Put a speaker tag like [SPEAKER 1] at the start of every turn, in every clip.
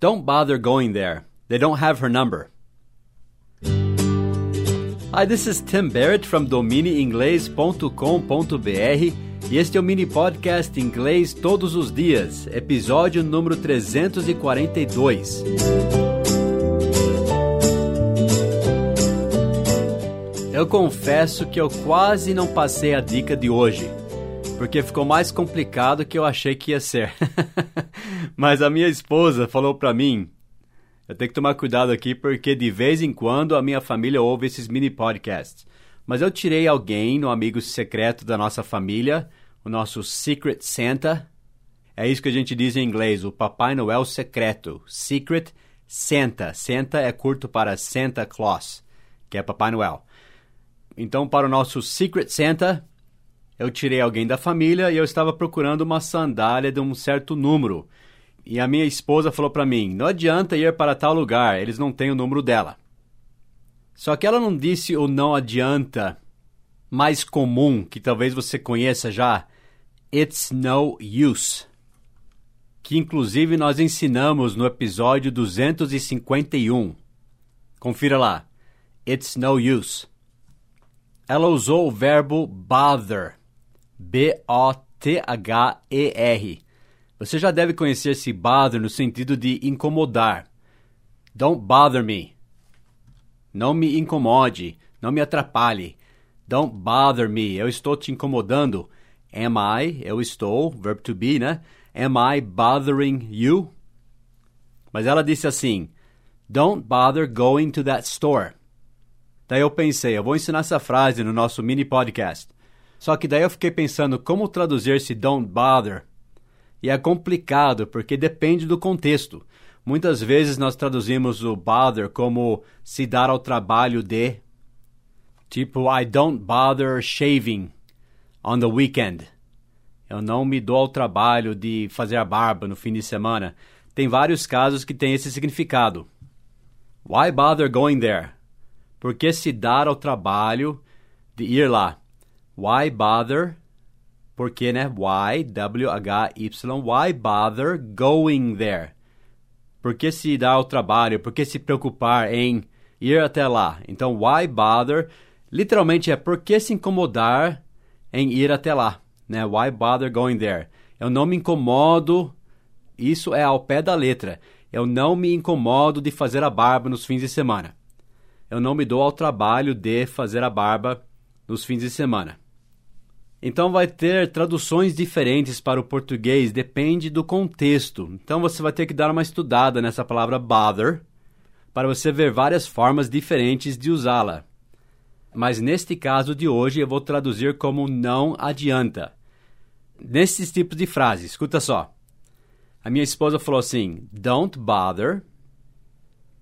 [SPEAKER 1] Don't bother going there. They don't have her number. Hi, this is Tim Barrett from dominiinglês.com.br e este é o mini podcast Inglês Todos os Dias, episódio número 342. Eu confesso que eu quase não passei a dica de hoje, porque ficou mais complicado que eu achei que ia ser. Mas a minha esposa falou para mim, eu tenho que tomar cuidado aqui porque de vez em quando a minha família ouve esses mini podcasts. Mas eu tirei alguém no amigo secreto da nossa família, o nosso Secret Santa. É isso que a gente diz em inglês, o Papai Noel secreto. Secret Santa. Santa é curto para Santa Claus, que é Papai Noel. Então, para o nosso Secret Santa, eu tirei alguém da família e eu estava procurando uma sandália de um certo número. E a minha esposa falou para mim: não adianta ir para tal lugar, eles não têm o número dela. Só que ela não disse o não adianta mais comum, que talvez você conheça já: it's no use. Que inclusive nós ensinamos no episódio 251. Confira lá: it's no use ela usou o verbo bother. B-O-T-H-E-R. Você já deve conhecer esse bother no sentido de incomodar. Don't bother me. Não me incomode, não me atrapalhe. Don't bother me. Eu estou te incomodando. Am I? Eu estou, verb to be, né? Am I bothering you? Mas ela disse assim: Don't bother going to that store. Daí eu pensei, eu vou ensinar essa frase no nosso mini podcast. Só que daí eu fiquei pensando como traduzir esse don't bother. E é complicado porque depende do contexto. Muitas vezes nós traduzimos o bother como se dar ao trabalho de. Tipo, I don't bother shaving on the weekend. Eu não me dou ao trabalho de fazer a barba no fim de semana. Tem vários casos que têm esse significado. Why bother going there? Por que se dar ao trabalho de ir lá? Why bother? Porque, né? Why, W-H-Y, why bother going there? Por que se dar ao trabalho? Por que se preocupar em ir até lá? Então, why bother, literalmente é por que se incomodar em ir até lá? Né? Why bother going there? Eu não me incomodo, isso é ao pé da letra. Eu não me incomodo de fazer a barba nos fins de semana eu não me dou ao trabalho de fazer a barba nos fins de semana. Então vai ter traduções diferentes para o português, depende do contexto. Então você vai ter que dar uma estudada nessa palavra bother para você ver várias formas diferentes de usá-la. Mas neste caso de hoje eu vou traduzir como não adianta. Nesses tipos de frases, escuta só. A minha esposa falou assim: Don't bother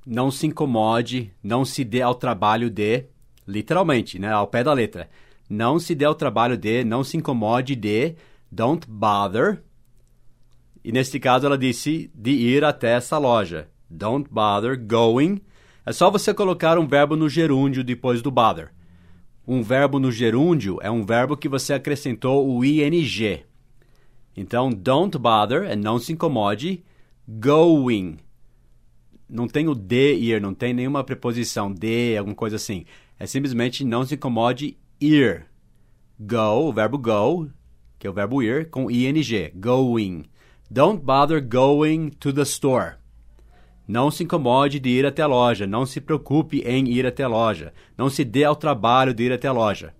[SPEAKER 1] não se incomode, não se dê ao trabalho de, literalmente, né, ao pé da letra, não se dê ao trabalho de, não se incomode de, don't bother. E neste caso ela disse de ir até essa loja. Don't bother going. É só você colocar um verbo no gerúndio depois do bother. Um verbo no gerúndio é um verbo que você acrescentou o ing. Então, don't bother é não se incomode. Going não tem o de ir, não tem nenhuma preposição de, alguma coisa assim. É simplesmente não se incomode ir. Go, o verbo go, que é o verbo ir, com ing, going. Don't bother going to the store. Não se incomode de ir até a loja. Não se preocupe em ir até a loja. Não se dê ao trabalho de ir até a loja.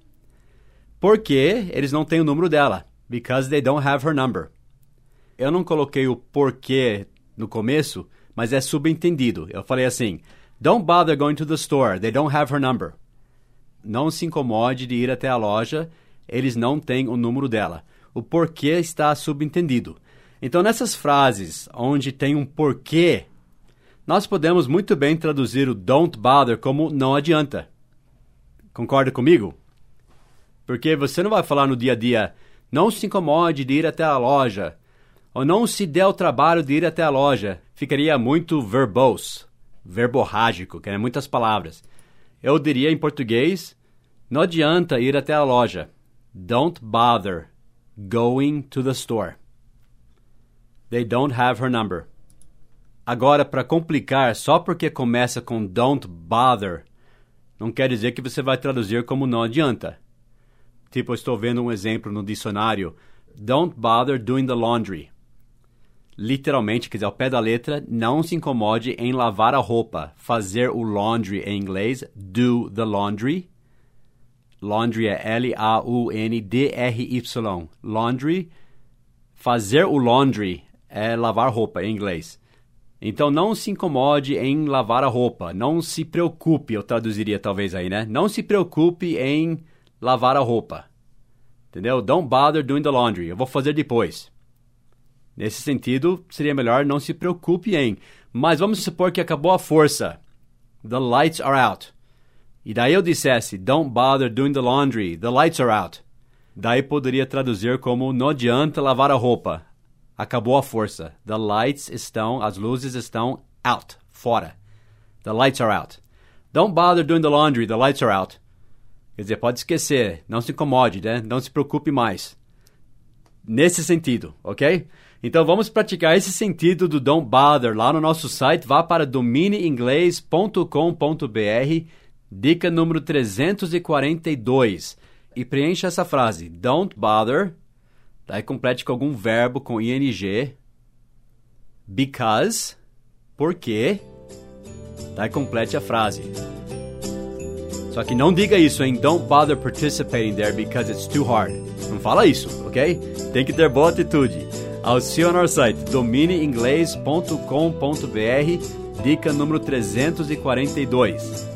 [SPEAKER 1] Porque eles não têm o número dela. Because they don't have her number. Eu não coloquei o porquê no começo mas é subentendido. Eu falei assim: Don't bother going to the store, they don't have her number. Não se incomode de ir até a loja, eles não têm o número dela. O porquê está subentendido. Então, nessas frases onde tem um porquê, nós podemos muito bem traduzir o don't bother como não adianta. Concorda comigo? Porque você não vai falar no dia a dia, não se incomode de ir até a loja, ou não se dê o trabalho de ir até a loja ficaria muito verbose, verborrágico, que é muitas palavras. Eu diria em português: não adianta ir até a loja. Don't bother going to the store. They don't have her number. Agora, para complicar, só porque começa com don't bother, não quer dizer que você vai traduzir como não adianta. Tipo, eu estou vendo um exemplo no dicionário: Don't bother doing the laundry. Literalmente, quer dizer, ao pé da letra, não se incomode em lavar a roupa. Fazer o laundry em inglês, do the laundry. Laundry é L-A-U-N-D-R-Y. Laundry. Fazer o laundry é lavar roupa em inglês. Então não se incomode em lavar a roupa. Não se preocupe, eu traduziria talvez aí, né? Não se preocupe em lavar a roupa. Entendeu? Don't bother doing the laundry. Eu vou fazer depois. Nesse sentido, seria melhor não se preocupe em. Mas vamos supor que acabou a força. The lights are out. E daí eu dissesse, don't bother doing the laundry. The lights are out. Daí poderia traduzir como não adianta lavar a roupa. Acabou a força. The lights estão, as luzes estão out, fora. The lights are out. Don't bother doing the laundry. The lights are out. Quer dizer, pode esquecer, não se incomode, né? Não se preocupe mais. Nesse sentido, ok? Então vamos praticar esse sentido do don't bother lá no nosso site. Vá para domineinglês.com.br, dica número 342 e preencha essa frase: Don't bother. Daí complete com algum verbo com ing. Because. Porque. Daí complete a frase. Só que não diga isso, hein? Don't bother participating there because it's too hard. Não fala isso, ok? Tem que ter boa atitude. I'll see you on our site, domineinglês.com.br, dica número 342.